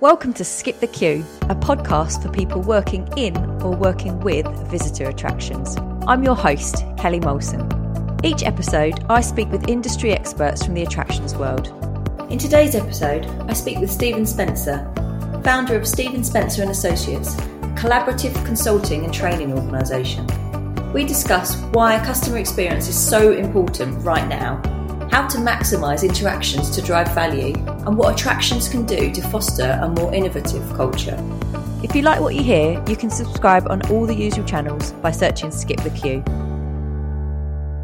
Welcome to Skip the Queue, a podcast for people working in or working with visitor attractions. I'm your host, Kelly Molson. Each episode, I speak with industry experts from the attractions world. In today's episode, I speak with Stephen Spencer, founder of Stephen Spencer and Associates, a collaborative consulting and training organisation. We discuss why customer experience is so important right now how to maximise interactions to drive value, and what attractions can do to foster a more innovative culture. If you like what you hear, you can subscribe on all the usual channels by searching Skip the Queue.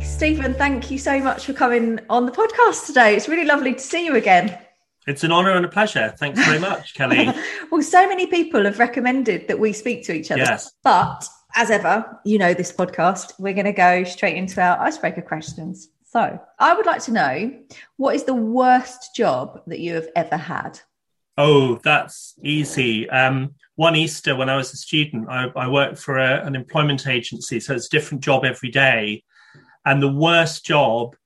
Stephen, thank you so much for coming on the podcast today. It's really lovely to see you again. It's an honour and a pleasure. Thanks very much, Kelly. well, so many people have recommended that we speak to each other. Yes. But as ever, you know this podcast, we're going to go straight into our icebreaker questions. So I would like to know what is the worst job that you have ever had? Oh, that's easy. Um, one Easter when I was a student, I, I worked for a, an employment agency, so it's a different job every day. And the worst job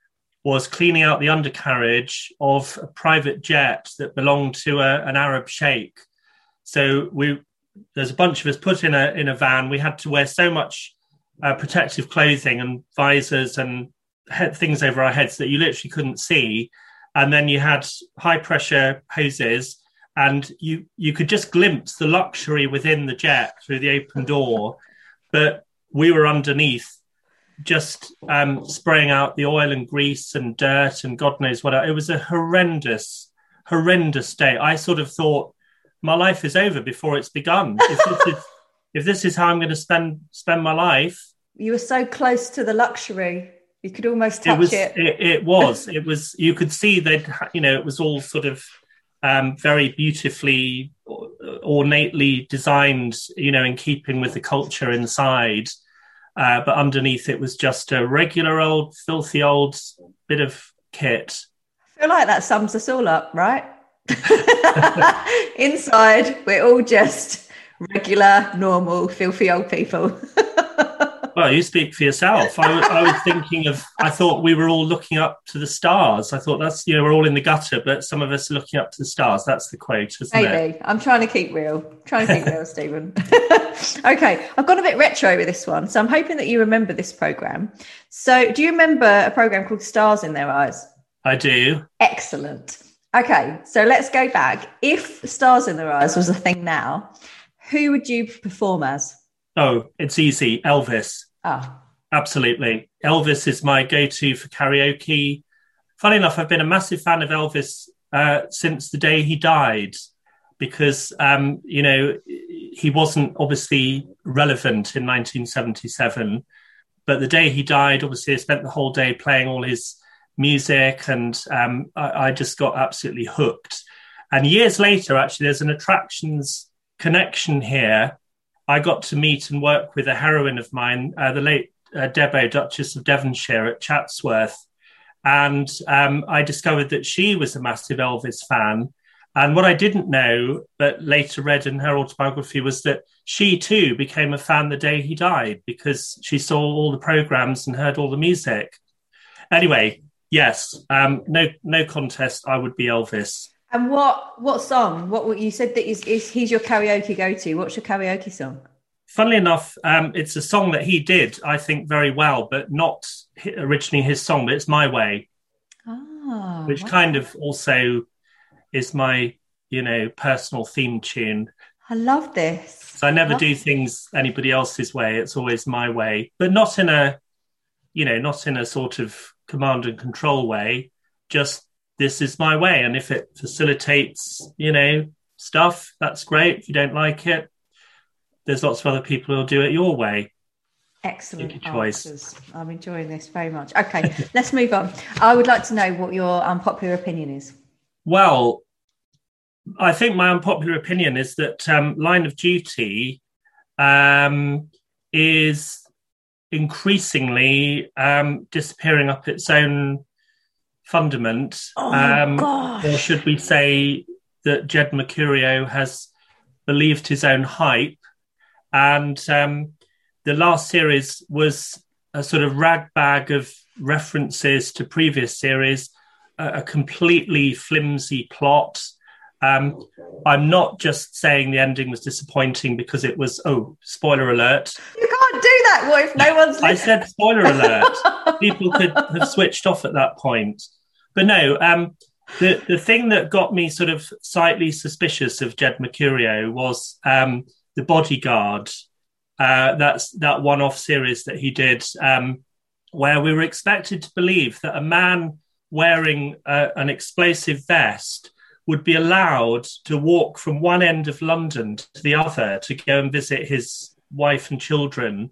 was cleaning out the undercarriage of a private jet that belonged to a, an Arab sheikh. So we there's a bunch of us put in a in a van. We had to wear so much uh, protective clothing and visors and head, things over our heads that you literally couldn't see, and then you had high pressure hoses, and you you could just glimpse the luxury within the jet through the open door, but we were underneath just um, spraying out the oil and grease and dirt and God knows what. It was a horrendous, horrendous day. I sort of thought my life is over before it's begun. If this is, if this is how I'm going to spend spend my life, you were so close to the luxury. You could almost touch it. Was, it. it. it was. It was. You could see that. You know, it was all sort of um, very beautifully, ornately designed. You know, in keeping with the culture inside. Uh, but underneath it was just a regular old, filthy old bit of kit. I feel like that sums us all up, right? Inside, we're all just regular, normal, filthy old people. Well, you speak for yourself. I, I, was thinking of, I thought we were all looking up to the stars. I thought that's, you know, we're all in the gutter, but some of us are looking up to the stars. That's the quote, isn't Maybe. it? I'm trying to keep real. I'm trying to keep real, Stephen. okay, I've gone a bit retro with this one. So I'm hoping that you remember this program. So do you remember a program called Stars in Their Eyes? I do. Excellent. Okay, so let's go back. If Stars in Their Eyes was a thing now, who would you perform as? Oh, it's easy. Elvis. Ah. Absolutely. Elvis is my go to for karaoke. Funny enough, I've been a massive fan of Elvis uh, since the day he died because, um, you know, he wasn't obviously relevant in 1977. But the day he died, obviously, I spent the whole day playing all his music and um, I, I just got absolutely hooked. And years later, actually, there's an attractions connection here I got to meet and work with a heroine of mine, uh, the late uh, Debo, Duchess of Devonshire at Chatsworth. And um, I discovered that she was a massive Elvis fan. And what I didn't know, but later read in her autobiography, was that she too became a fan the day he died because she saw all the programs and heard all the music. Anyway, yes, um, no, no contest. I would be Elvis. And what what song? What you said that is, is he's your karaoke go to? What's your karaoke song? Funnily enough, um, it's a song that he did, I think, very well, but not originally his song. But it's "My Way," oh, which wow. kind of also is my, you know, personal theme tune. I love this. So I never I do things anybody else's way. It's always my way, but not in a, you know, not in a sort of command and control way. Just this is my way. And if it facilitates, you know, stuff, that's great. If you don't like it, there's lots of other people who'll do it your way. Excellent choice. I'm enjoying this very much. Okay, let's move on. I would like to know what your unpopular opinion is. Well, I think my unpopular opinion is that um, Line of Duty um, is increasingly um, disappearing up its own fundament. Oh, um, or should we say that Jed Mercurio has believed his own hype? And um, the last series was a sort of ragbag of references to previous series, a, a completely flimsy plot, Um, I'm not just saying the ending was disappointing because it was, oh, spoiler alert. You can't do that. If no one's. I said spoiler alert. People could have switched off at that point. But no, um, the, the thing that got me sort of slightly suspicious of Jed Mercurio was um, The Bodyguard. Uh, that's that one off series that he did, um, where we were expected to believe that a man wearing uh, an explosive vest would be allowed to walk from one end of London to the other to go and visit his wife and children,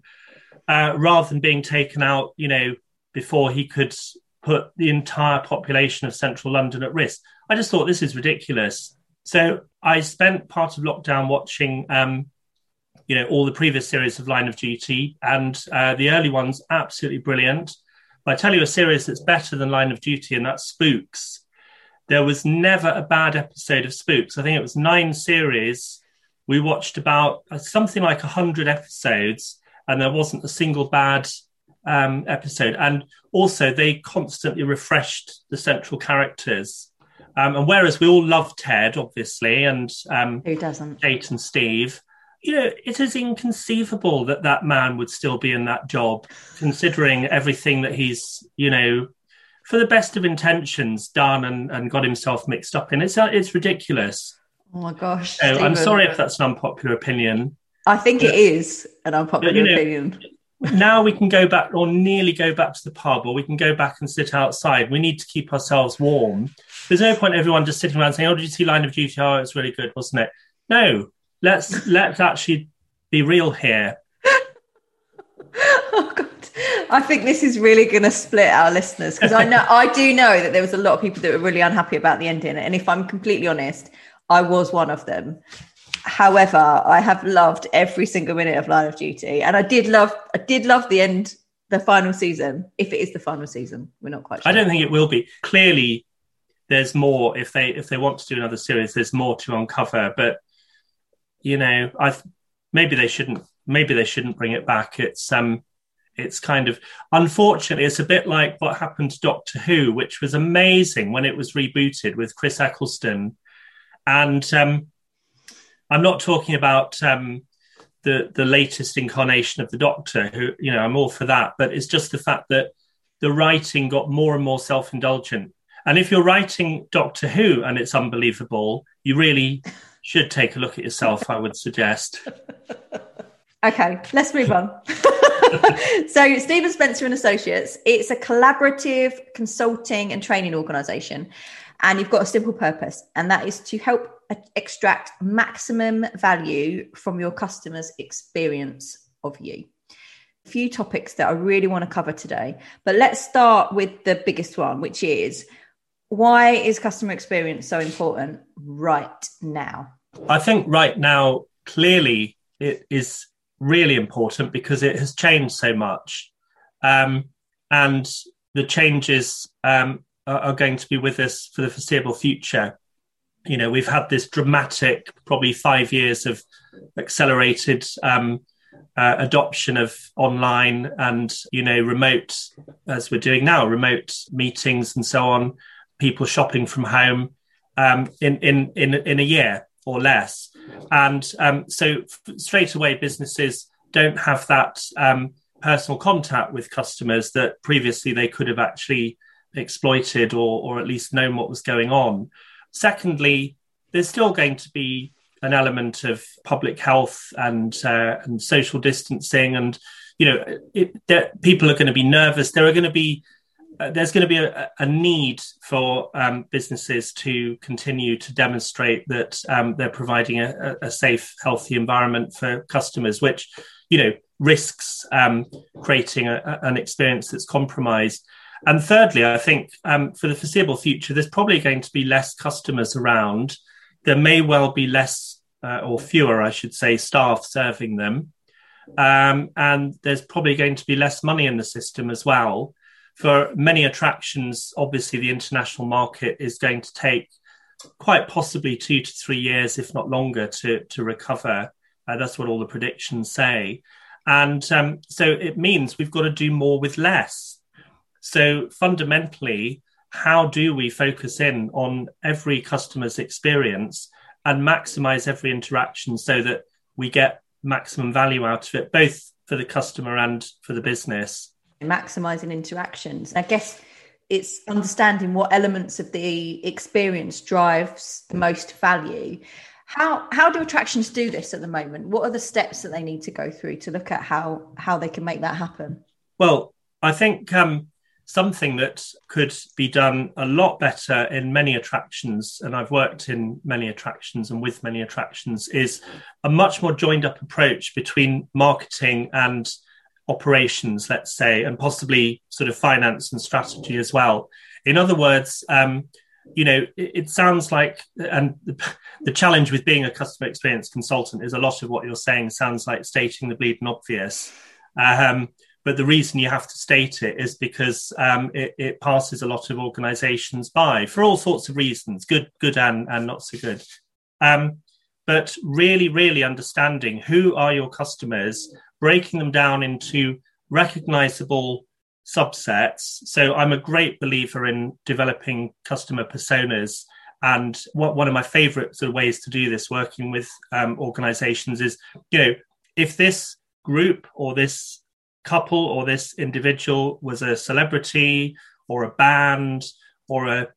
uh, rather than being taken out, you know, before he could put the entire population of central London at risk. I just thought this is ridiculous. So I spent part of lockdown watching, um, you know, all the previous series of Line of Duty, and uh, the early ones absolutely brilliant. But I tell you a series that's better than Line of Duty, and that's Spooks there was never a bad episode of Spooks. I think it was nine series. We watched about something like 100 episodes, and there wasn't a single bad um, episode. And also, they constantly refreshed the central characters. Um, and whereas we all love Ted, obviously, and um, who doesn't? Kate and Steve, you know, it is inconceivable that that man would still be in that job, considering everything that he's, you know, for the best of intentions, done and, and got himself mixed up in. It's uh, it's ridiculous. Oh my gosh! So I'm sorry if that's an unpopular opinion. I think it is an unpopular you know, opinion. Now we can go back or nearly go back to the pub or we can go back and sit outside. We need to keep ourselves warm. There's no point everyone just sitting around saying, Oh, did you see Line of Duty? Oh, it's really good, wasn't it? No. Let's let's actually be real here. oh, God. I think this is really going to split our listeners because I know I do know that there was a lot of people that were really unhappy about the ending, and if I'm completely honest, I was one of them. However, I have loved every single minute of Line of Duty, and I did love I did love the end, the final season. If it is the final season, we're not quite. sure. I don't think it will be. Clearly, there's more if they if they want to do another series. There's more to uncover, but you know, I maybe they shouldn't. Maybe they shouldn't bring it back. It's um it's kind of unfortunately it's a bit like what happened to Doctor Who, which was amazing when it was rebooted with Chris Eccleston, and um, I'm not talking about um, the the latest incarnation of the Doctor, who you know I'm all for that, but it's just the fact that the writing got more and more self indulgent. And if you're writing Doctor Who and it's unbelievable, you really should take a look at yourself. I would suggest. Okay, let's move on. so, Stephen Spencer and Associates, it's a collaborative consulting and training organization. And you've got a simple purpose, and that is to help extract maximum value from your customers' experience of you. A few topics that I really want to cover today, but let's start with the biggest one, which is why is customer experience so important right now? I think right now, clearly, it is really important because it has changed so much. Um, and the changes um, are, are, going to be with us for the foreseeable future. You know, we've had this dramatic, probably five years of accelerated um, uh, adoption of online and, you know, remote, as we're doing now, remote meetings and so on, people shopping from home um, in, in, in, in a year or less. And um, so straight away, businesses don't have that um, personal contact with customers that previously they could have actually exploited or, or at least known what was going on. Secondly, there's still going to be an element of public health and uh, and social distancing, and you know, it, people are going to be nervous. There are going to be uh, there's going to be a, a need for um, businesses to continue to demonstrate that um, they're providing a, a, safe, healthy environment for customers, which you know risks um, creating an experience that's compromised. And thirdly, I think um, for the foreseeable future, there's probably going to be less customers around. There may well be less uh, or fewer, I should say, staff serving them. Um, and there's probably going to be less money in the system as well for many attractions, obviously the international market is going to take quite possibly two to three years, if not longer, to to recover. Uh, that's what all the predictions say, and um, so it means we've got to do more with less. So fundamentally, how do we focus in on every customer's experience and maximize every interaction so that we get maximum value out of it, both for the customer and for the business. Maximizing interactions. I guess it's understanding what elements of the experience drives the most value. How how do attractions do this at the moment? What are the steps that they need to go through to look at how how they can make that happen? Well, I think um, something that could be done a lot better in many attractions, and I've worked in many attractions and with many attractions, is a much more joined up approach between marketing and operations, let's say, and possibly sort of finance and strategy as well. In other words, um, you know, it, it, sounds like, and the, the, challenge with being a customer experience consultant is a lot of what you're saying sounds like stating the bleeding obvious. Um, but the reason you have to state it is because um, it, it, passes a lot of organisations by for all sorts of reasons, good, good, and, and not so good. Um, but really, really understanding who are your customers, breaking them down into recognisable subsets. So I'm a great believer in developing customer personas. And what one of my favorite sort of ways to do this, working with um, organizations, is you know if this group or this couple or this individual was a celebrity or a band or a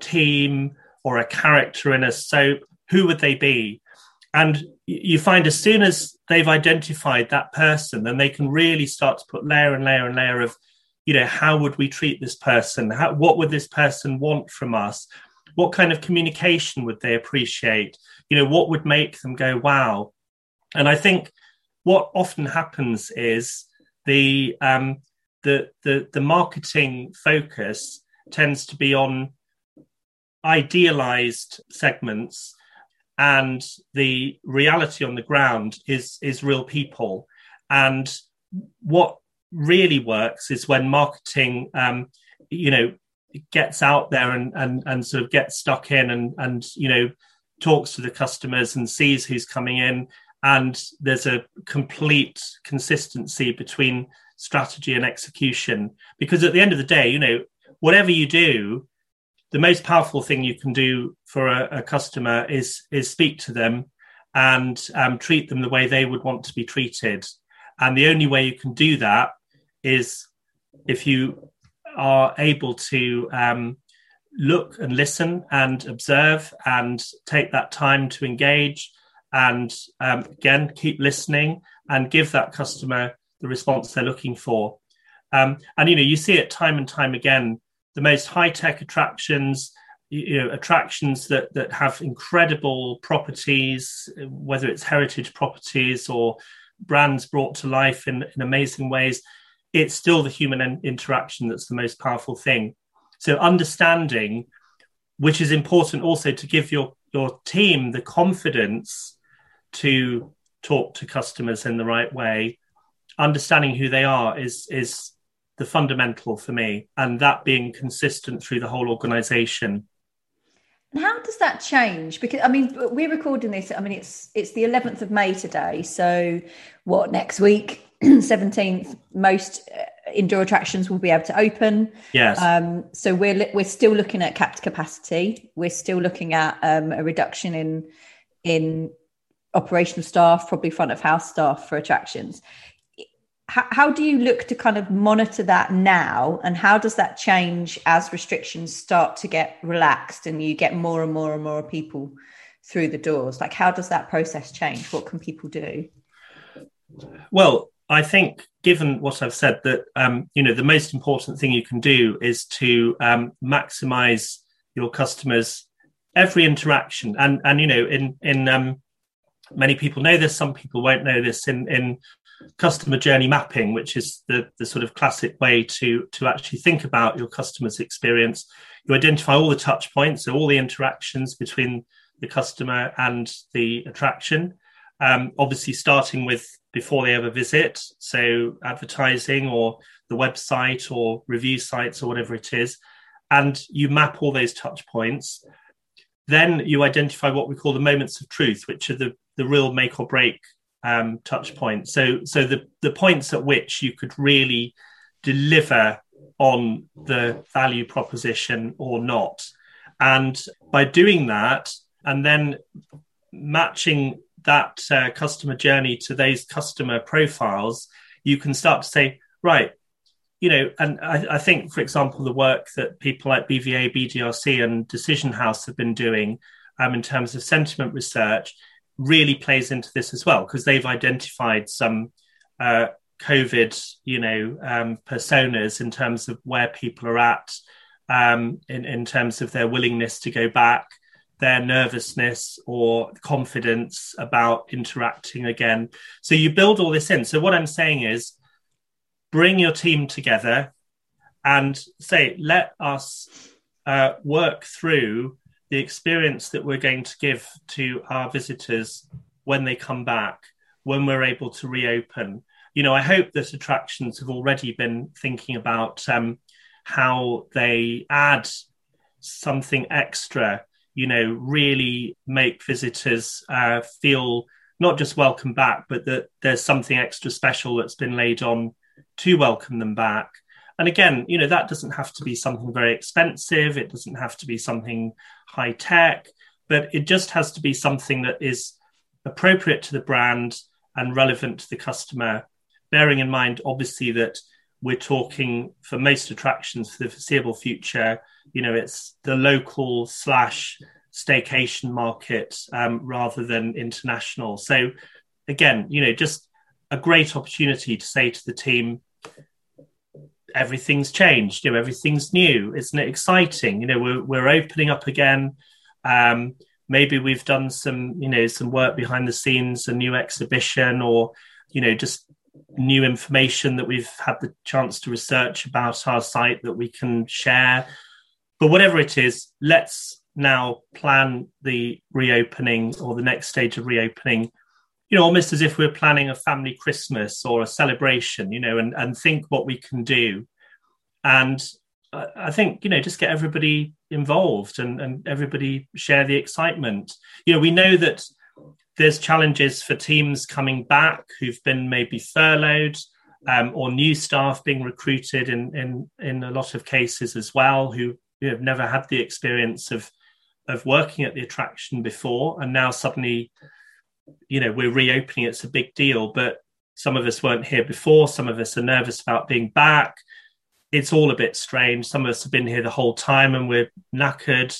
team or a character in a soap, who would they be? And you find as soon as they've identified that person, then they can really start to put layer and layer and layer of, you know, how would we treat this person? How, what would this person want from us? What kind of communication would they appreciate? You know, what would make them go, wow? And I think what often happens is the um, the the the marketing focus tends to be on idealized segments and the reality on the ground is is real people. And what really works is when marketing um, you know gets out there and, and and sort of gets stuck in and and you know talks to the customers and sees who's coming in and there's a complete consistency between strategy and execution. Because at the end of the day you know whatever you do the most powerful thing you can do for a, a customer is is speak to them and um, treat them the way they would want to be treated. And the only way you can do that is if you are able to um, look and listen and observe and take that time to engage and um, again keep listening and give that customer the response they're looking for. Um, and you know you see it time and time again the most high tech attractions you know attractions that that have incredible properties whether it's heritage properties or brands brought to life in, in amazing ways it's still the human interaction that's the most powerful thing. So understanding which is important also to give your your team the confidence to talk to customers in the right way. Understanding who they are is is the fundamental for me and that being consistent through the whole organization. And how does that change? Because i mean we're recording this i mean it's it's the 11th of may today so what next week? 17th most uh, indoor attractions will be able to open. Yes. Um, so we're we're still looking at capped capacity. We're still looking at um, a reduction in in operational staff, probably front of house staff for attractions. How, how, do you look to kind of monitor that now? And how does that change as restrictions start to get relaxed and you get more and more and more people through the doors? Like, how does that process change? What can people do? Well, I think, given what I've said, that um, you know the most important thing you can do is to um, maximize your customers' every interaction, and and you know in in um, many people know this, some people won't know this in, in customer journey mapping, which is the, the sort of classic way to, to actually think about your customer's experience. You identify all the touch points, so all the interactions between the customer and the attraction. Um, obviously, starting with before they ever visit, so advertising or the website or review sites or whatever it is, and you map all those touch points. Then you identify what we call the moments of truth, which are the the real make or break um, touch point. So so the the points at which you could really deliver on the value proposition or not. And by doing that, and then matching that uh, customer journey to those customer profiles, you can start to say, right, you know, and I, I, think, for example, the work that people like BVA, BDRC, and Decision House have been doing um, in terms of sentiment research really plays into this as well because they've identified some uh, COVID, you know, um, personas in terms of where people are at, um, in in terms of their willingness to go back, their nervousness or confidence about interacting again. So you build all this in. So what I'm saying is, bring your team together and say, let us uh, work through the experience that we're going to give to our visitors when they come back, when we're able to reopen. You know, I hope that attractions have already been thinking about um, how they add something extra, you know, really make visitors uh, feel not just welcome back, but that there's something extra special that's been laid on to welcome them back. And again, you know, that doesn't have to be something very expensive. It doesn't have to be something high tech, but it just has to be something that is appropriate to the brand and relevant to the customer. Bearing in mind, obviously, that we're talking for most attractions for the foreseeable future, you know, it's the local slash staycation market um, rather than international. So, again, you know, just a great opportunity to say to the team, everything's changed, you know, everything's new. Isn't it exciting? You know, we're, we're opening up again. Um, maybe we've done some, you know, some work behind the scenes, a new exhibition, or, you know, just new information that we've had the chance to research about our site that we can share. But whatever it is, let's now plan the reopening or the next stage of reopening you know, almost as if we're planning a family Christmas or a celebration, you know, and, and think what we can do. And I think, you know, just get everybody involved and, and everybody share the excitement. You know, we know that there's challenges for teams coming back who've been maybe furloughed um, or new staff being recruited in, in, in a lot of cases as well who, who have never had the experience of, of working at the attraction before and now suddenly you know we're reopening it's a big deal but some of us weren't here before some of us are nervous about being back. It's all a bit strange. Some of us have been here the whole time and we're knackered.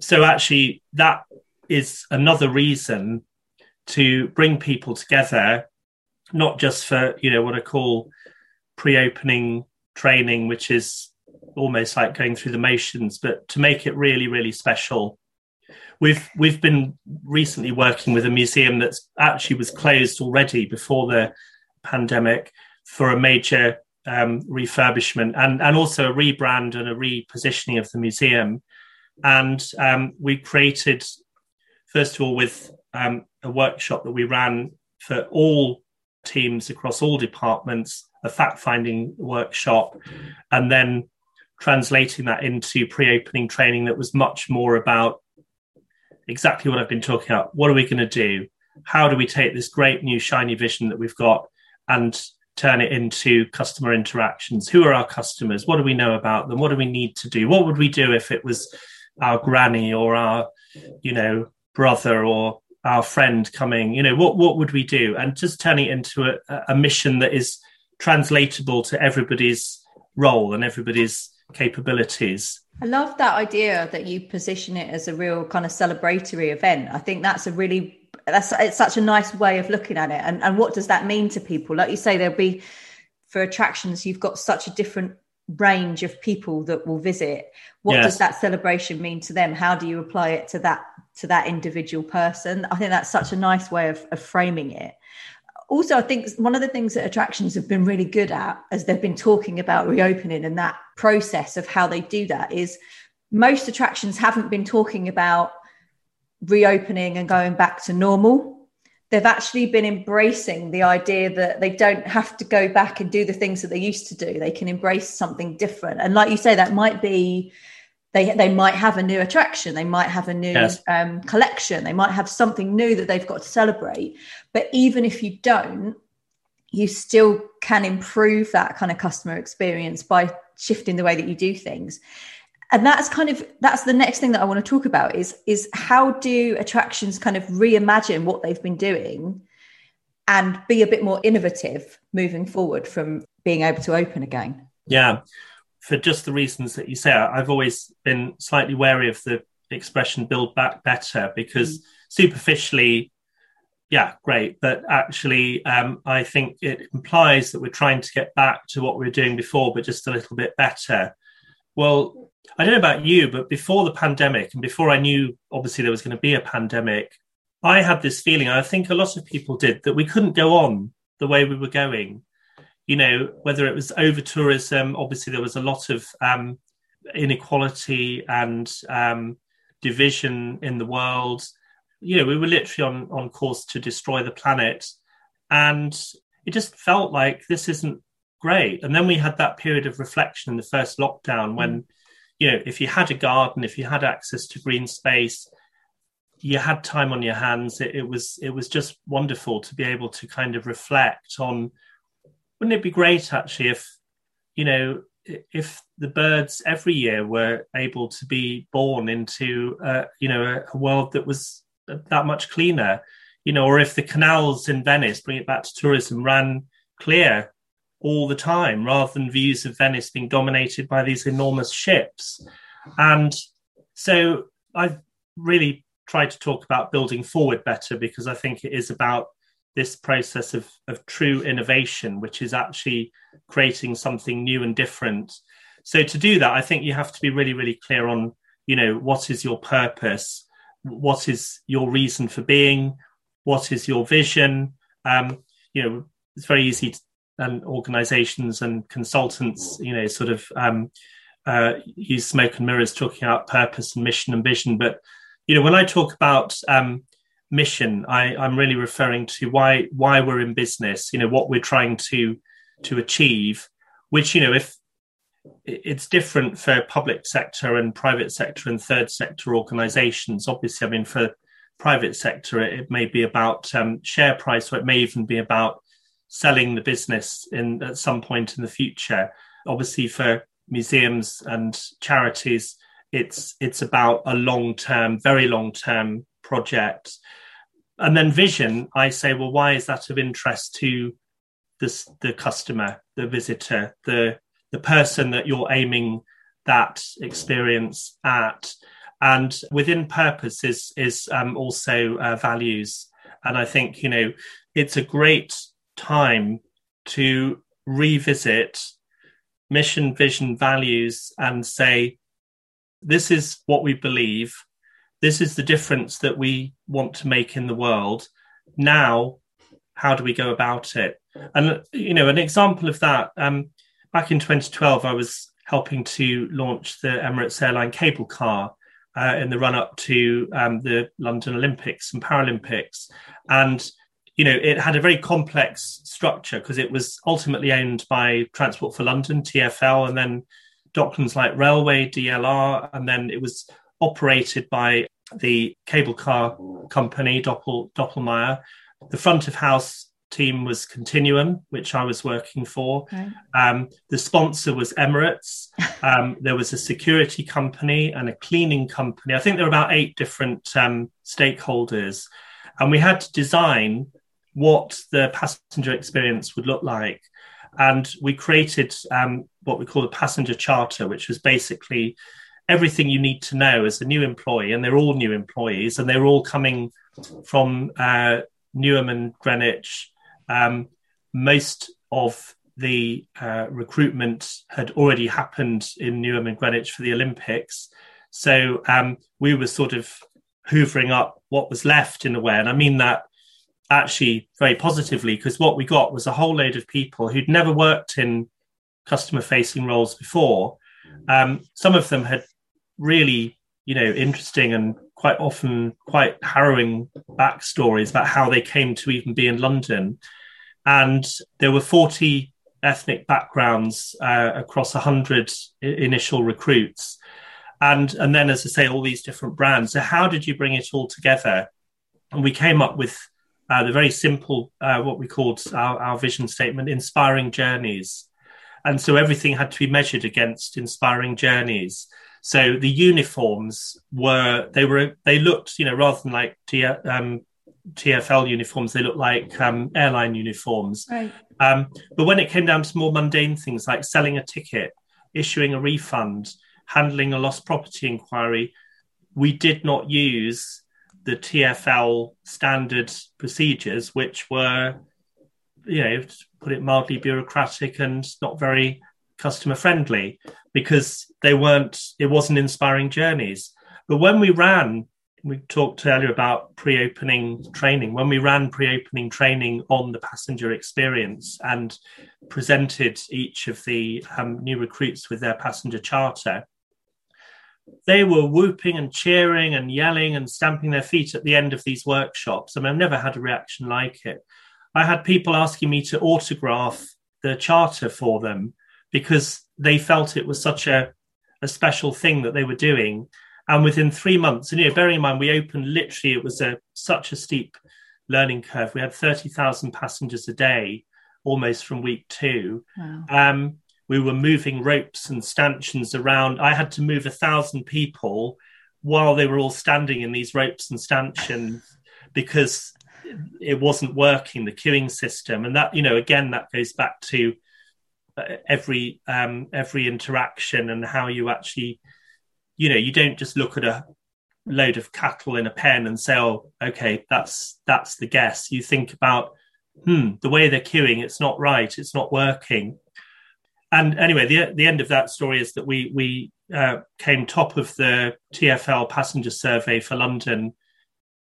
So actually that is another reason to bring people together not just for you know what i call pre-opening training which is almost like going through the motions but to make it really really special we've we've been recently working with a museum that's actually was closed already before the pandemic for a major um, refurbishment and and also a rebrand and a repositioning of the museum. And um, we created, first of all, with um, a workshop that we ran for all teams across all departments, a fact finding workshop, and then translating that into pre opening training that was much more about exactly what I've been talking about. What are we going to do? How do we take this great new shiny vision that we've got and turn it into customer interactions? Who are our customers? What do we know about them? What do we need to do? What would we do if it was our granny or our, you know, brother or our friend coming? You know, what what would we do? And just turning it into a, a mission that is translatable to everybody's role and everybody's capabilities. I love that idea that you position it as a real kind of celebratory event. I think that's a really that's it's such a nice way of looking at it. And and what does that mean to people? Like you say, there'll be for attractions, you've got such a different range of people that will visit. What yes. does that celebration mean to them? How do you apply it to that to that individual person? I think that's such a nice way of, of framing it also, I think one of the things that attractions have been really good at, as they've been talking about reopening and that process of how they do that, is most attractions haven't been talking about reopening and going back to normal. They've actually been embracing the idea that they don't have to go back and do the things that they used to do. They can embrace something different. And like you say, that might be they they might have a new attraction they might have a new yes. um, collection they might have something new that they've got to celebrate. But even if you don't you still can improve that kind of customer experience by shifting the way that you do things. And that's kind of that's the next thing that i want to talk about is is how do attractions kind of reimagine what they've been doing and be a bit more innovative moving forward from being able to open again? Yeah for just the reasons that you say i've always been slightly wary of the expression build back better because mm. superficially yeah great but actually um, i think it implies that we're trying to get back to what we were doing before but just a little bit better well I don't know about you, but before the pandemic and before I knew obviously there was going to be a pandemic, I had this feeling, I think a lot of people did, that we couldn't go on the way we were going. You know, whether it was over tourism, obviously there was a lot of um, inequality and um, division in the world. You know, we were literally on, on course to destroy the planet. And it just felt like this isn't great. And then we had that period of reflection in the first lockdown when mm you know, if you had a garden, if you had access to green space, you had time on your hands. It, it was it was just wonderful to be able to kind of reflect on. Wouldn't it be great actually if you know if the birds every year were able to be born into uh, you know a, world that was that much cleaner you know or if the canals in venice bring it back to tourism ran clear all the time rather than views of Venice being dominated by these enormous ships. And so I've really tried to talk about building forward better because I think it is about this process of, of true innovation, which is actually creating something new and different. So to do that, I think you have to be really, really clear on, you know, what is your purpose? What is your reason for being? What is your vision? Um, you know, it's very easy to, and organizations and consultants, you know, sort of um, uh, use smoke and mirrors talking about purpose and mission and vision. But, you know, when I talk about um, mission, I, I'm really referring to why why we're in business, you know, what we're trying to to achieve, which, you know, if it's different for public sector and private sector and third sector organizations. Obviously, I mean, for private sector, it, may be about um, share price, or it may even be about selling the business in at some point in the future. Obviously, for museums and charities, it's it's about a long term, very long term project. And then vision, I say, well, why is that of interest to this, the customer, the visitor, the the person that you're aiming that experience at? And within purpose is is um, also uh, values. And I think you know it's a great time to revisit mission, vision, values, and say, this is what we believe. This is the difference that we want to make in the world. Now, how do we go about it? And, you know, an example of that, um, back in 2012, I was helping to launch the Emirates Airline cable car uh, in the run up to um, the London Olympics and Paralympics. And you know, it had a very complex structure because it was ultimately owned by Transport for London, TFL, and then Docklands Light Railway, DLR, and then it was operated by the cable car company, Doppel, Doppelmayr. The front of house team was Continuum, which I was working for. Um, the sponsor was Emirates. Um, there was a security company and a cleaning company. I think there were about eight different um, stakeholders. And we had to design what the passenger experience would look like. And we created um, what we call the passenger charter, which was basically everything you need to know as a new employee. And they're all new employees, and they're all coming from uh, Newham and Greenwich. Um, most of the uh, recruitment had already happened in Newham and Greenwich for the Olympics. So um, we were sort of hoovering up what was left in a way. And I mean that actually very positively because what we got was a whole load of people who'd never worked in customer facing roles before. Um, some of them had really, you know, interesting and quite often quite harrowing backstories about how they came to even be in London. And there were 40 ethnic backgrounds uh, across 100 initial recruits. And, and then, as I say, all these different brands. So, how did you bring it all together? And we came up with uh, the very simple, uh, what we called our, our, vision statement, inspiring journeys. and so everything had to be measured against inspiring journeys. So the uniforms were they were they looked you know rather than like T, um, TFL uniforms, they looked like um, airline uniforms. Right. Um, but when it came down to more mundane things like selling a ticket, issuing a refund, handling a lost property inquiry, we did not use the TFL standard procedures, which were, you know, to put it mildly, bureaucratic and not very customer friendly because they weren't, it wasn't inspiring journeys. But when we ran we talked earlier about pre-opening training. When we ran pre-opening training on the passenger experience and presented each of the um, new recruits with their passenger charter, they were whooping and cheering and yelling and stamping their feet at the end of these workshops. I mean, I've never had a reaction like it. I had people asking me to autograph the charter for them because they felt it was such a, a special thing that they were doing and within three months, and you know, bearing in mind we opened literally, it was a such a steep learning curve. We had thirty thousand passengers a day, almost from week two. Wow. Um, we were moving ropes and stanchions around. I had to move a thousand people while they were all standing in these ropes and stanchions because it wasn't working the queuing system. And that you know again that goes back to uh, every um, every interaction and how you actually you know you don't just look at a load of cattle in a pen and say oh okay that's that's the guess. You think about hmm the way they're queuing it's not right it's not working and anyway the the end of that story is that we we uh, came top of the TFL passenger survey for London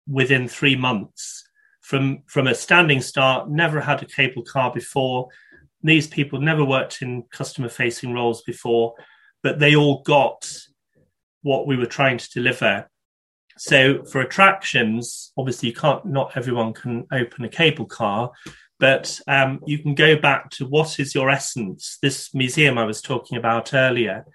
within 3 months from from a standing start never had a cable car before these people never worked in customer facing roles before but they all got what we were trying to deliver. So for attractions, obviously you can't not everyone can open a cable car, but um, you can go back to what is your essence. This museum I was talking about earlier,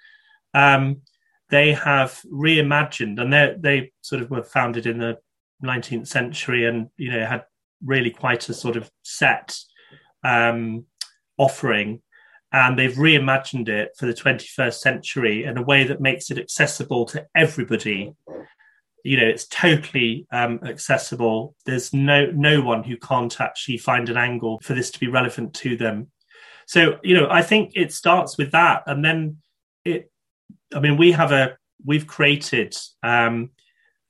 um, they have reimagined, and they sort of were founded in the 19th century, and you know had really quite a sort of set um, offering and they've reimagined it for the 21st century in a way that makes it accessible to everybody you know it's totally um, accessible. There's no no one who can't actually find an angle for this to be relevant to them. So you know i think it starts with that. And then it i mean we have a we've created um,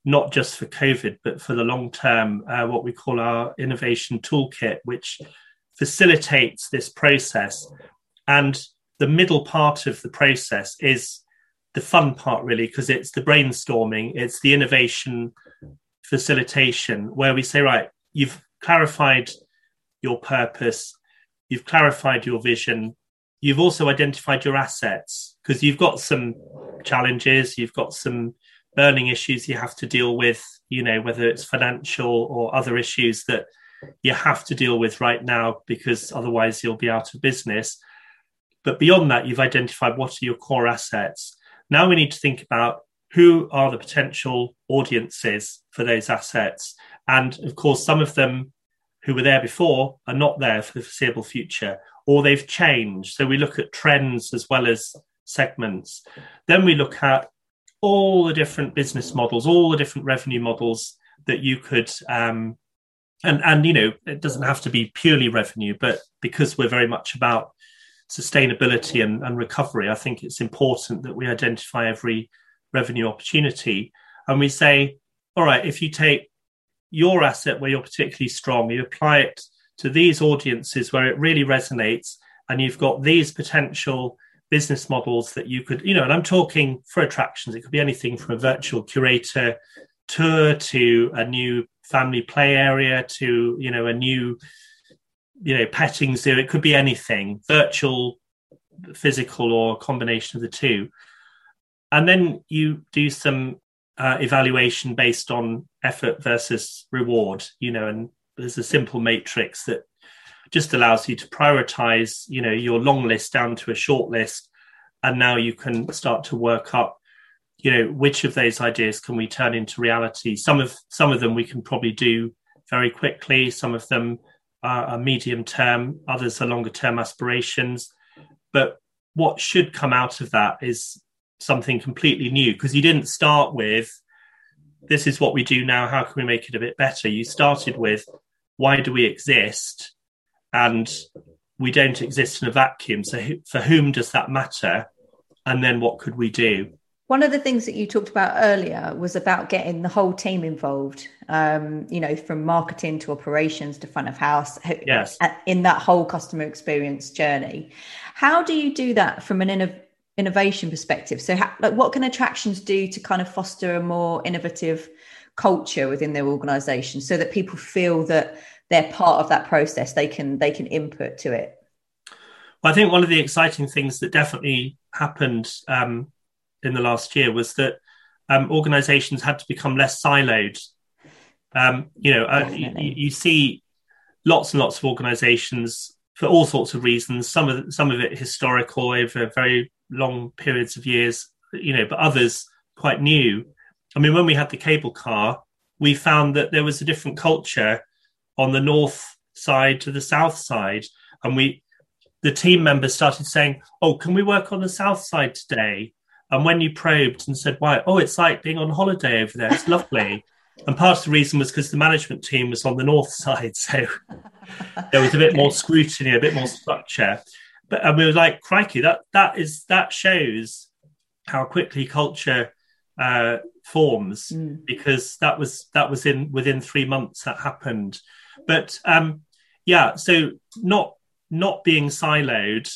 not just for covid but for the long term uh, what we call our innovation toolkit which facilitates this process. And the middle part of the process is the fun part, really, because it's the brainstorming, it's the innovation facilitation where we say, right, you've clarified your purpose, you've clarified your vision, you've also identified your assets because you've got some challenges, you've got some burning issues you have to deal with, you know, whether it's financial or other issues that you have to deal with right now because otherwise you'll be out of business. But beyond that, you've identified what are your core assets. Now we need to think about who are the potential audiences for those assets. And of course, some of them who were there before are not there for the foreseeable future, or they've changed. So we look at trends as well as segments. Then we look at all the different business models, all the different revenue models that you could um, and and you know it doesn't have to be purely revenue but because we're very much about sustainability and, and recovery, I think it's important that we identify every revenue opportunity. And we say, all right, if you take your asset where you're particularly strong, you apply it to these audiences where it really resonates, and you've got these potential business models that you could, you know, and I'm talking for attractions, it could be anything from a virtual curator tour to a new family play area to, you know, a new you know, petting zoo. It could be anything, virtual, physical, or a combination of the two. And then you do some uh, evaluation based on effort versus reward, you know, and there's a simple matrix that just allows you to prioritize, you know, your long list down to a short list. And now you can start to work up, you know, which of those ideas can we turn into reality? Some of some of them we can probably do very quickly. Some of them Uh, are medium term, others are longer term aspirations. But what should come out of that is something completely new because you didn't start with this is what we do now how can we make it a bit better? You started with why do we exist? And we don't exist in a vacuum so for whom does that matter? And then what could we do one of the things that you talked about earlier was about getting the whole team involved, um, you know, from marketing to operations to front of house, yes. in that whole customer experience journey. How do you do that from an inno- innovation perspective? So, how, like, what can attractions do to kind of foster a more innovative culture within their organisation, so that people feel that they're part of that process, they can they can input to it? Well, I think one of the exciting things that definitely happened. Um, in the last year was that um, organizations had to become less siloed. Um, you know, uh, you, you, see lots and lots of organizations for all sorts of reasons. Some of some of it historical over very long periods of years, you know, but others quite new. I mean, when we had the cable car, we found that there was a different culture on the north side to the south side, and we the team members started saying, "Oh, can we work on the south side today?" And when you probed and said, why, oh, it's like being on holiday over there. It's lovely. and part of the reason was because the management team was on the north side. So there was a bit more scrutiny, a bit more structure. But and we were like, crikey, that that is that shows how quickly culture uh, forms mm. because that was that was in within three months that happened. But um, yeah, so not not being siloed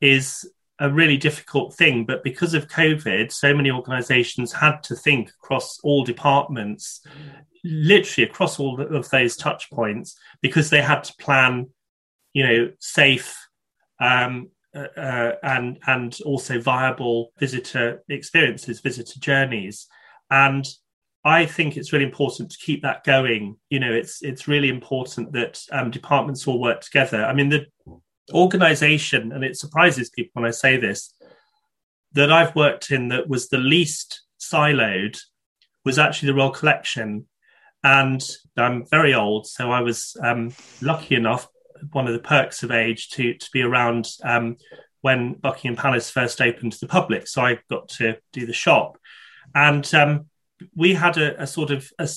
is a really difficult thing. But because of COVID, so many organizations had to think across all departments, literally across all of those touch points, because they had to plan, you know, safe um, uh, uh, and and also viable visitor experiences, visitor journeys, and I think it's really important to keep that going. You know, it's it's really important that um, departments all work together. I mean, the organization, and it surprises people when I say this, that I've worked in that was the least siloed was actually the Royal Collection. And I'm very old, so I was um, lucky enough, one of the perks of age, to, to be around um, when Buckingham Palace first opened to the public. So I got to do the shop. And um, we had a, a sort of a,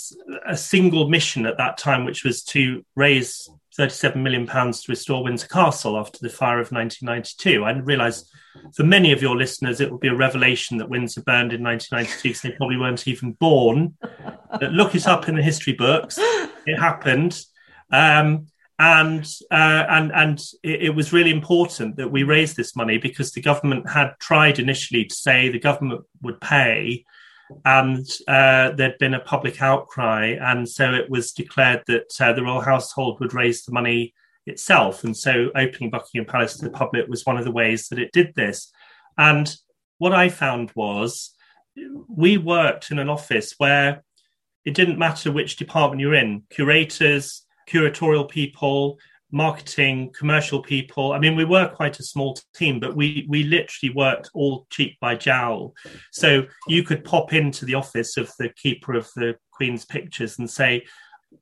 a, single mission at that time, which was to raise 37 million pounds to restore Windsor Castle after the fire of 1992. I realise for many of your listeners it will be a revelation that Windsor burned in 1992 because they probably weren't even born. but look it up in the history books. It happened. Um, and uh, and and it, it, was really important that we raised this money because the government had tried initially to say the government would pay, and uh, there'd been a public outcry, and so it was declared that uh, the royal household would raise the money itself, and so opening Buckingham Palace to the public was one of the ways that it did this. And what I found was we worked in an office where it didn't matter which department you're in, curators, curatorial people, marketing, commercial people. I mean, we were quite a small team, but we we literally worked all cheek by jowl. So you could pop into the office of the keeper of the Queen's pictures and say,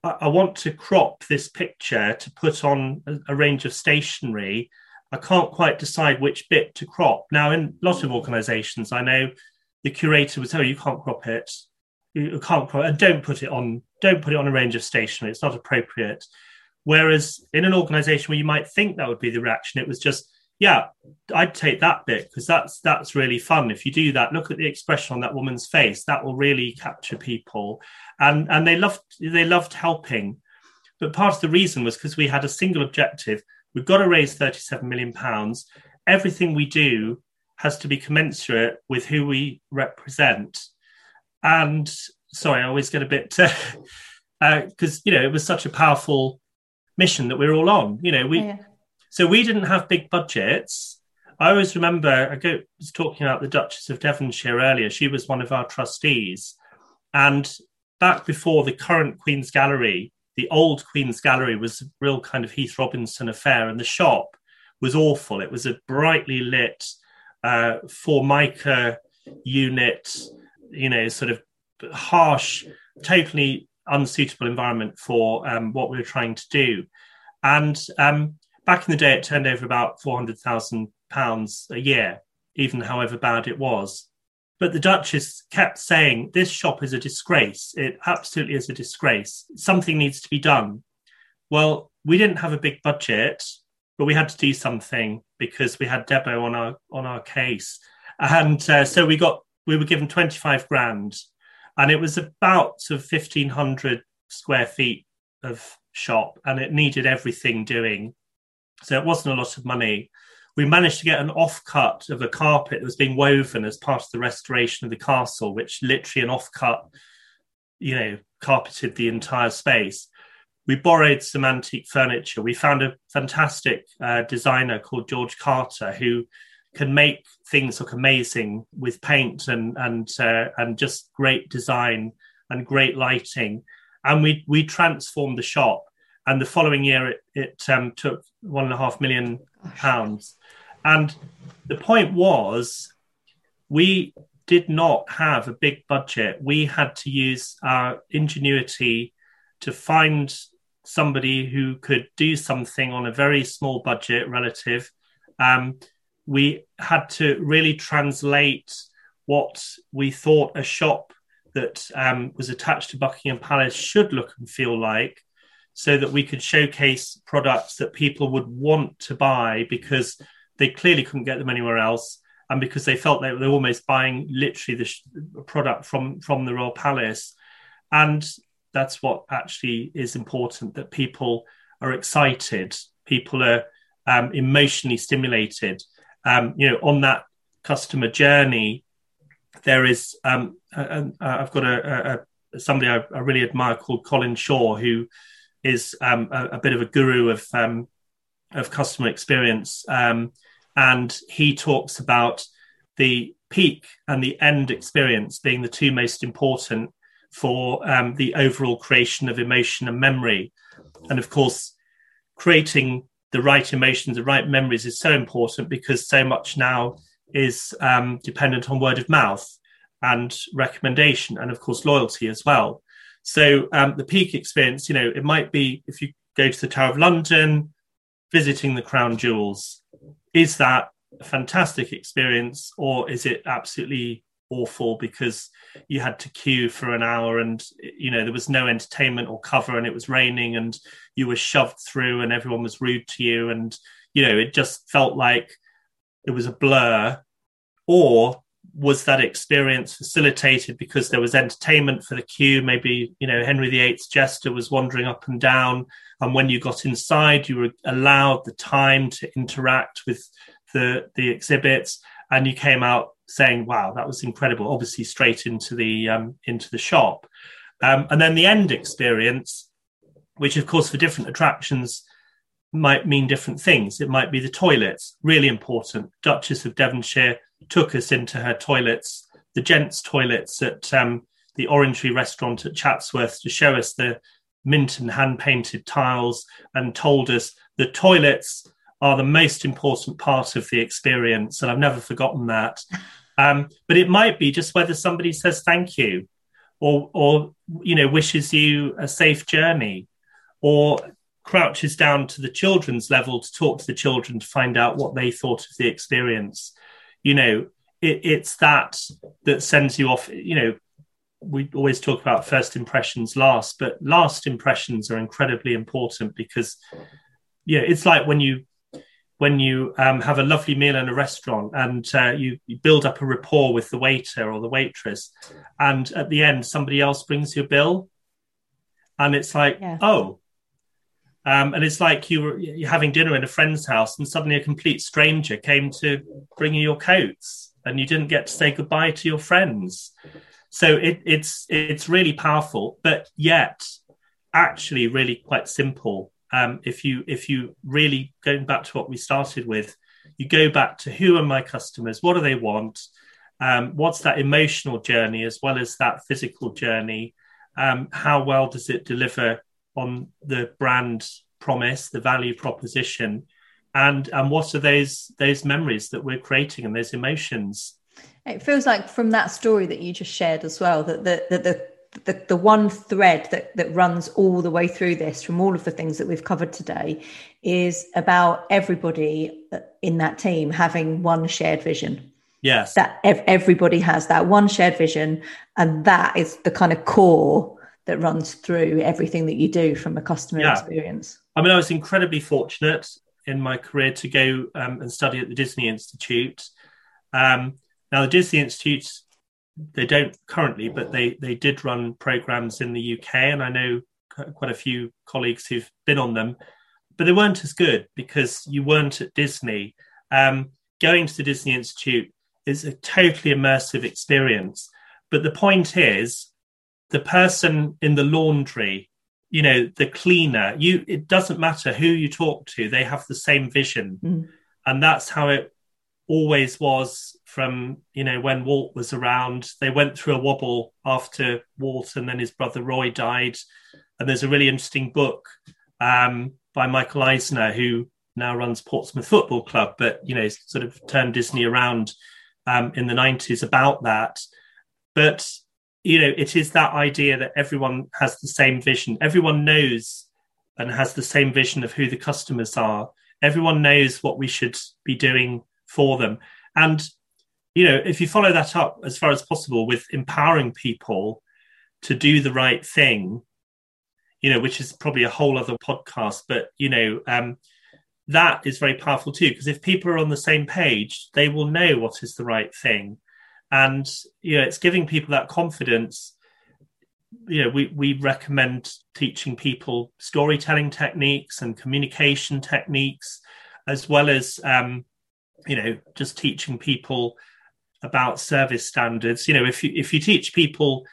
I, I want to crop this picture to put on a, a range of stationery. I can't quite decide which bit to crop. Now, in a lot of organizations, I know the curator would say, oh, you can't crop it. You can't crop it. Don't put it on, don't put it on a range of stationery. It's not appropriate Whereas in an organization where you might think that would be the reaction, it was just, yeah, I'd take that bit because that's that's really fun. If you do that, look at the expression on that woman's face. That will really capture people, and and they loved they loved helping. But part of the reason was because we had a single objective: we've got to raise thirty-seven million pounds. Everything we do has to be commensurate with who we represent. And sorry, I always get a bit because uh, you know it was such a powerful mission that we're all on. You know, we yeah. so we didn't have big budgets. I always remember I go, was talking about the Duchess of Devonshire earlier. She was one of our trustees, and back before the current Queen's Gallery, the old Queen's Gallery was a real kind of Heath Robinson affair, and the shop was awful. It was a brightly lit uh, formica unit, you know, sort of harsh, totally unsuitable environment for um, what we were trying to do. And um, back in the day, it turned over about four hundred thousand pounds a year, even however bad it was. But the Duchess kept saying, This shop is a disgrace. It absolutely is a disgrace. Something needs to be done. Well, we didn't have a big budget, but we had to do something because we had Debo on our on our case. And uh, so we got we were given 25 grand and it was about sort of 1500 square feet of shop and it needed everything doing. So it wasn't a lot of money. We managed to get an offcut of a carpet that was being woven as part of the restoration of the castle, which literally an offcut, you know, carpeted the entire space. We borrowed some antique furniture. We found a fantastic uh, designer called George Carter who can make things look amazing with paint and and uh, and just great design and great lighting. And we we transformed the shop and the following year it, it um, took one and a half million pounds. And the point was, we did not have a big budget. We had to use our ingenuity to find somebody who could do something on a very small budget relative. Um, we had to really translate what we thought a shop that um, was attached to Buckingham Palace should look and feel like so that we could showcase products that people would want to buy because they clearly couldn't get them anywhere else and because they felt they were almost buying literally the sh- product from from the royal palace. And that's what actually is important that people are excited. People are um, emotionally stimulated um, you know on that customer journey there is um, i've got a, a somebody I, I, really admire called colin shaw who is um, a, a, bit of a guru of um, of customer experience, um, and he talks about the peak and the end experience being the two most important for um, the overall creation of emotion and memory. And of course, creating the right emotions, the right memories is so important because so much now is um, dependent on word of mouth and recommendation, and of course, loyalty as well. So um, the peak experience, you know, it might be if you go to the Tower of London, visiting the Crown Jewels. Is that a fantastic experience, or is it absolutely awful because you had to queue for an hour and you know there was no entertainment or cover and it was raining and you were shoved through and everyone was rude to you and you know it just felt like it was a blur or was that experience facilitated because there was entertainment for the queue? Maybe you know Henry VIII's jester was wandering up and down, and when you got inside, you were allowed the time to interact with the the exhibits, and you came out saying, "Wow, that was incredible!" Obviously, straight into the um, into the shop, um, and then the end experience, which of course for different attractions might mean different things. It might be the toilets, really important. Duchess of Devonshire took us into her toilets, the gents' toilets at um, the Orangery restaurant at Chatsworth to show us the mint and hand painted tiles and told us the toilets are the most important part of the experience. And I've never forgotten that. Um, but it might be just whether somebody says thank you or, or, you know, wishes you a safe journey or crouches down to the children's level to talk to the children to find out what they thought of the experience you know, it, it's that that sends you off. You know, we always talk about first impressions last, but last impressions are incredibly important because, yeah, it's like when you when you um, have a lovely meal in a restaurant and uh, you, you, build up a rapport with the waiter or the waitress, and at the end somebody else brings your bill, and it's like, yeah. oh, um, and it's like you were you're having dinner in a friend's house, and suddenly a complete stranger came to bring you your coats, and you didn't get to say goodbye to your friends. So it, it's it's really powerful, but yet actually really quite simple. Um, if you if you really going back to what we started with, you go back to who are my customers, what do they want, um, what's that emotional journey as well as that physical journey, um, how well does it deliver on the brand promise, the value proposition, and and what are those those memories that we're creating and those emotions. It feels like from that story that you just shared as well that the, that the the, the one thread that, that runs all the way through this from all of the things that we've covered today is about everybody in that team having one shared vision. Yes. That ev- everybody has that one shared vision. And that is the kind of core that runs through everything that you do from a customer yeah. experience. I mean, I was incredibly fortunate in my career to go um, and study at the Disney Institute. Um, now, the Disney Institute they don't currently, but they they did run programs in the UK, and I know quite a few colleagues who've been on them, but they weren't as good because you weren't at Disney. Um, going to the Disney Institute is a totally immersive experience, but the point is, the person in the laundry, you know, the cleaner, you it doesn't matter who you talk to, they have the same vision, mm. and that's how it always was from you know when Walt was around. They went through a wobble after Walt and then his brother Roy died, and there's a really interesting book um, by Michael Eisner who now runs Portsmouth Football Club, but you know sort of turned Disney around um, in the 90s about that. But you know it is that idea that everyone has the same vision. Everyone knows and has the same vision of who the customers are. Everyone knows what we should be doing for them. And, you know, if you follow that up as far as possible with empowering people to do the right thing, you know, which is probably a whole other podcast, but, you know, um, that is very powerful too, because if people are on the same page, they will know what is the right thing. And, you know, it's giving people that confidence you know, we, we recommend teaching people storytelling techniques and communication techniques, as well as um, you know just teaching people about service standards. You know if you if you teach people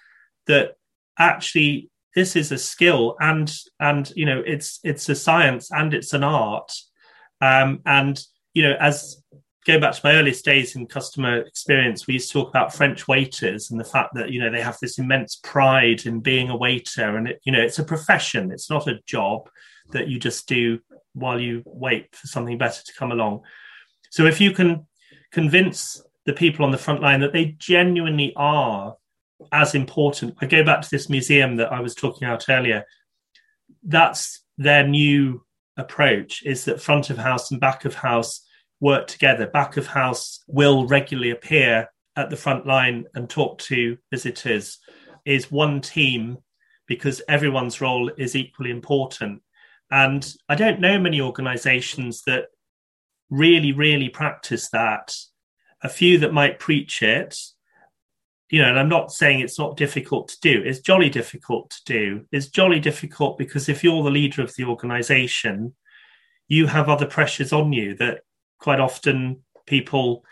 that actually this is a skill and and you know it's it's a science and it's an art um, and you know as going back to my earliest days in customer experience we used to talk about french waiters and the fact that you know they have this immense pride in being a waiter. And it, you know it's a profession. It's not a job that you just do while you wait for something better to come along. So if you can convince the people on the front line that they genuinely are as important, I go back to this museum that I was talking about earlier. That's their new approach is that front of house and back of house work together. Back of house will regularly appear at the front line and talk to visitors is one team because everyone's role is equally important. And I don't know many organizations that really, really practice that. A few that might preach it, you know, and I'm not saying it's not difficult to do. It's jolly difficult to do. It's jolly difficult because if you're the leader of the organization, you have other pressures on you that quite often people,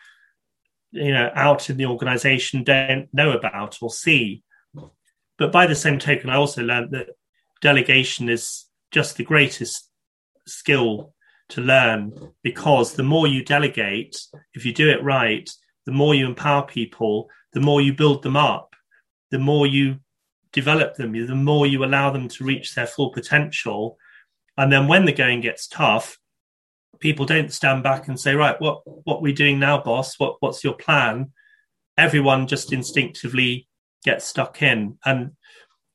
you know, out in the organization don't know about or see. But by the same token, I also learned that delegation is just the greatest skill to learn because the more you delegate, if you do it right, the more you empower people, the more you build them up, the more you develop them, the more you allow them to reach their full potential. And then when the going gets tough, people don't stand back and say, right, what what are we doing now, boss? What what's your plan? Everyone just instinctively gets stuck in. And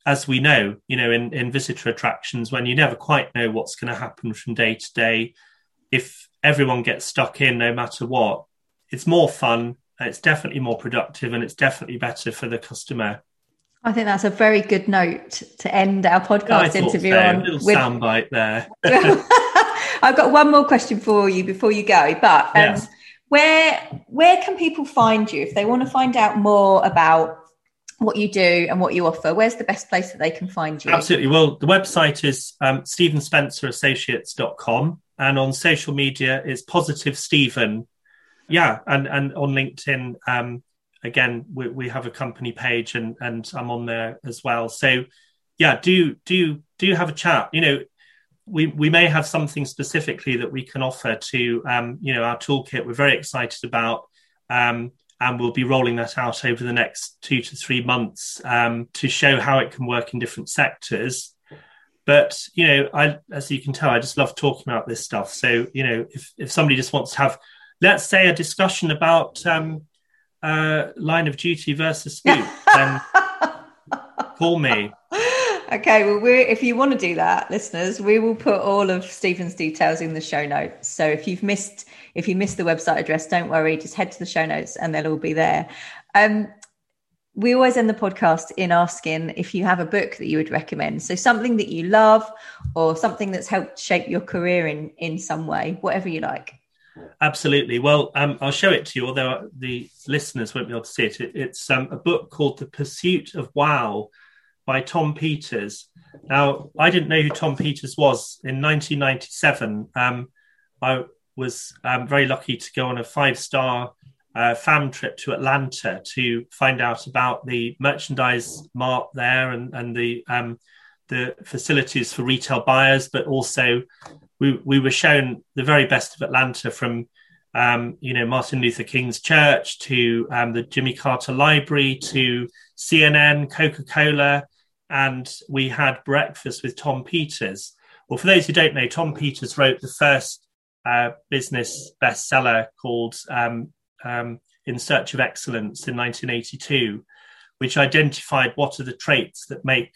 as we know, you know, in, in visitor attractions, when you never quite know what's going to happen from day to day, if everyone gets stuck in no matter what, it's more fun, it's definitely more productive, and it's definitely better for the customer. I think that's a very good note to end our podcast yeah, interview so. on. A little with... soundbite there. I've got one more question for you before you go, but um, yes. where where can people find you if they want to find out more about what you do and what you offer, where's the best place that they can find you? Absolutely. Well, the website is um, stephenspencerassociates.com and on social media it's positive Stephen. Yeah, and, and on LinkedIn, um, again, we, we have a company page and, and I'm on there as well. So yeah, do do do have a chat. You know, we we may have something specifically that we can offer to um, you know our toolkit. We're very excited about. Um, and we'll be rolling that out over the next two to three months um, to show how it can work in different sectors. But you know, I as you can tell, I just love talking about this stuff. So you know, if if somebody just wants to have, let's say, a discussion about um, uh, line of duty versus Scoot, then Call me. Okay, well, we if you want to do that, listeners, we will put all of Stephen's details in the show notes. So if you've missed if you missed the website address, don't worry, just head to the show notes and they'll all be there. Um, we always end the podcast in asking if you have a book that you would recommend. So something that you love or something that's helped shape your career in in some way, whatever you like. Absolutely. Well, um, I'll show it to you, although the listeners won't be able to see it. It's um, a book called The Pursuit of Wow by Tom Peters. Now, I didn't know who Tom Peters was in 1997. Um, I was um, very lucky to go on a five star uh, fam trip to Atlanta to find out about the merchandise mart there and, and the um, the facilities for retail buyers, but also we, we were shown the very best of Atlanta from um, you know Martin Luther King's church to um, the Jimmy Carter Library to CNN, Coca Cola, and we had breakfast with Tom Peters. Well, for those who don't know, Tom Peters wrote the first uh, business bestseller called um, um, In Search of Excellence in 1982, which identified what are the traits that make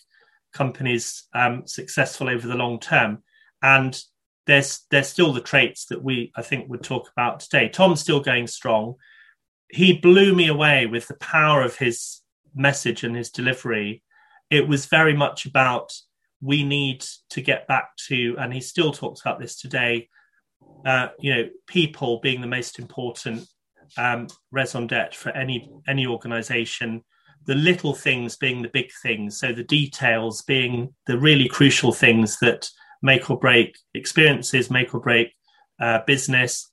companies um, successful over the long term. And there's there's still the traits that we I think would talk about today. Tom's still going strong. He blew me away with the power of his message and his delivery. It was very much about we need to get back to, and he still talks about this today. Uh, you know, people being the most important um, raison d'être for any any organization the little things being the big things so the details being the really crucial things that make or break experiences make or break uh, business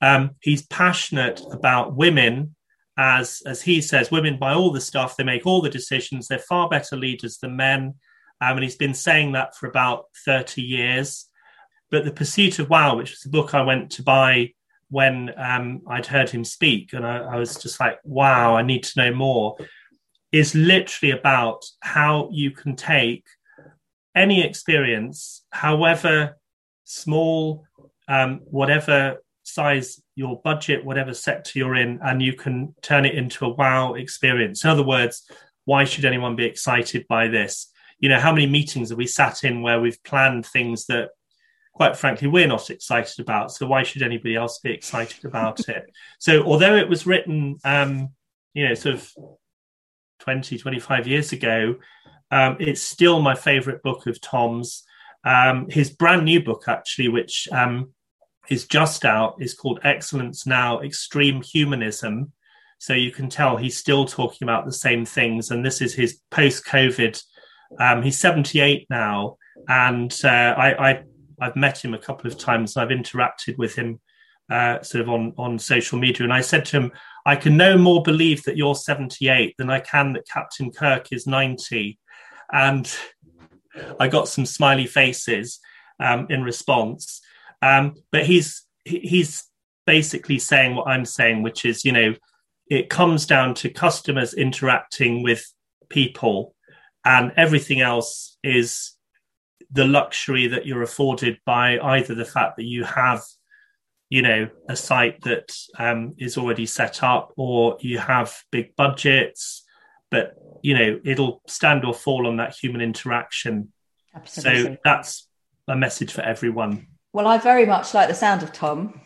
um, he's passionate about women as as he says women buy all the stuff they make all the decisions. They're far better leaders than men. Um, and he's been saying that for about 30 years. But the pursuit of wow which was the book i went to buy when um, I'd heard him speak, and I, I was just like, wow, I need to know more, is literally about how you can take any experience, however small, um, whatever size your budget, whatever sector you're in, and you can turn it into a wow experience. In other words, why should anyone be excited by this? You know, how many meetings have we sat in where we've planned things that quite frankly, we're not excited about. So why should anybody else be excited about it? So although it was written, um, you know, sort of 20, 25 years ago, um, it's still my favorite book of Tom's. Um, his brand new book, actually, which um, is just out, is called Excellence Now Extreme Humanism. So you can tell he's still talking about the same things. And this is his post COVID. Um, he's 78 now. And uh, I, I I've met him a couple of times. I've interacted with him uh, sort of on on social media, and I said to him, "I can no more believe that you're 78 than I can that Captain Kirk is 90," and I got some smiley faces um, in response. Um, but he's he's basically saying what I'm saying, which is, you know, it comes down to customers interacting with people, and everything else is the luxury that you're afforded by either the fact that you have you know a site that um, is already set up or you have big budgets but you know it'll stand or fall on that human interaction Absolutely. so that's a message for everyone well i very much like the sound of tom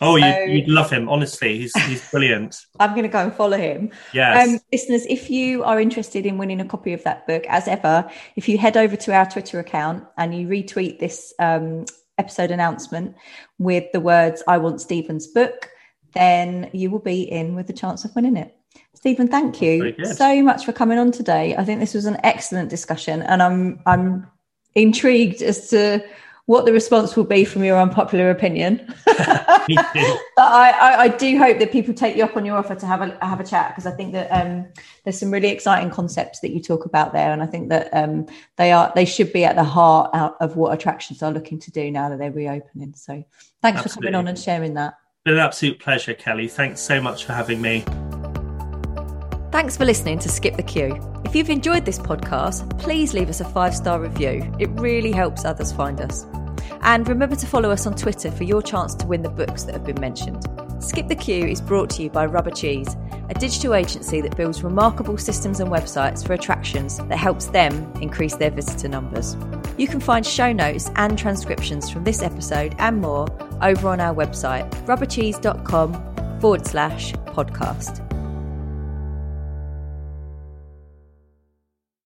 Oh, so, you, would love him. Honestly, he's he's brilliant. I'm going to go and follow him. Yes. Um, listeners, if you are interested in winning a copy of that book, as ever, if you head over to our Twitter account and you retweet this um, episode announcement with the words "I want Stephen's book," then you will be in with the chance of winning it. Stephen, thank you so much for coming on today. I think this was an excellent discussion, and I'm I'm intrigued as to what the response will be from your unpopular opinion. but I, I, I, do hope that people take you up on your offer to have a have a chat because I think that um, there's some really exciting concepts that you talk about there, and I think that um, they are they should be at the heart of what attractions are looking to do now that they're reopening. So thanks Absolutely. for coming on and sharing that. Been an absolute pleasure, Kelly. Thanks so much for having me. Thanks for listening to Skip the Queue. If you've enjoyed this podcast, please leave us a five star review. It really helps others find us. And remember to follow us on Twitter for your chance to win the books that have been mentioned. Skip the Queue is brought to you by Rubber Cheese, a digital agency that builds remarkable systems and websites for attractions that helps them increase their visitor numbers. You can find show notes and transcriptions from this episode and more over on our website, rubbercheese.com forward slash podcast.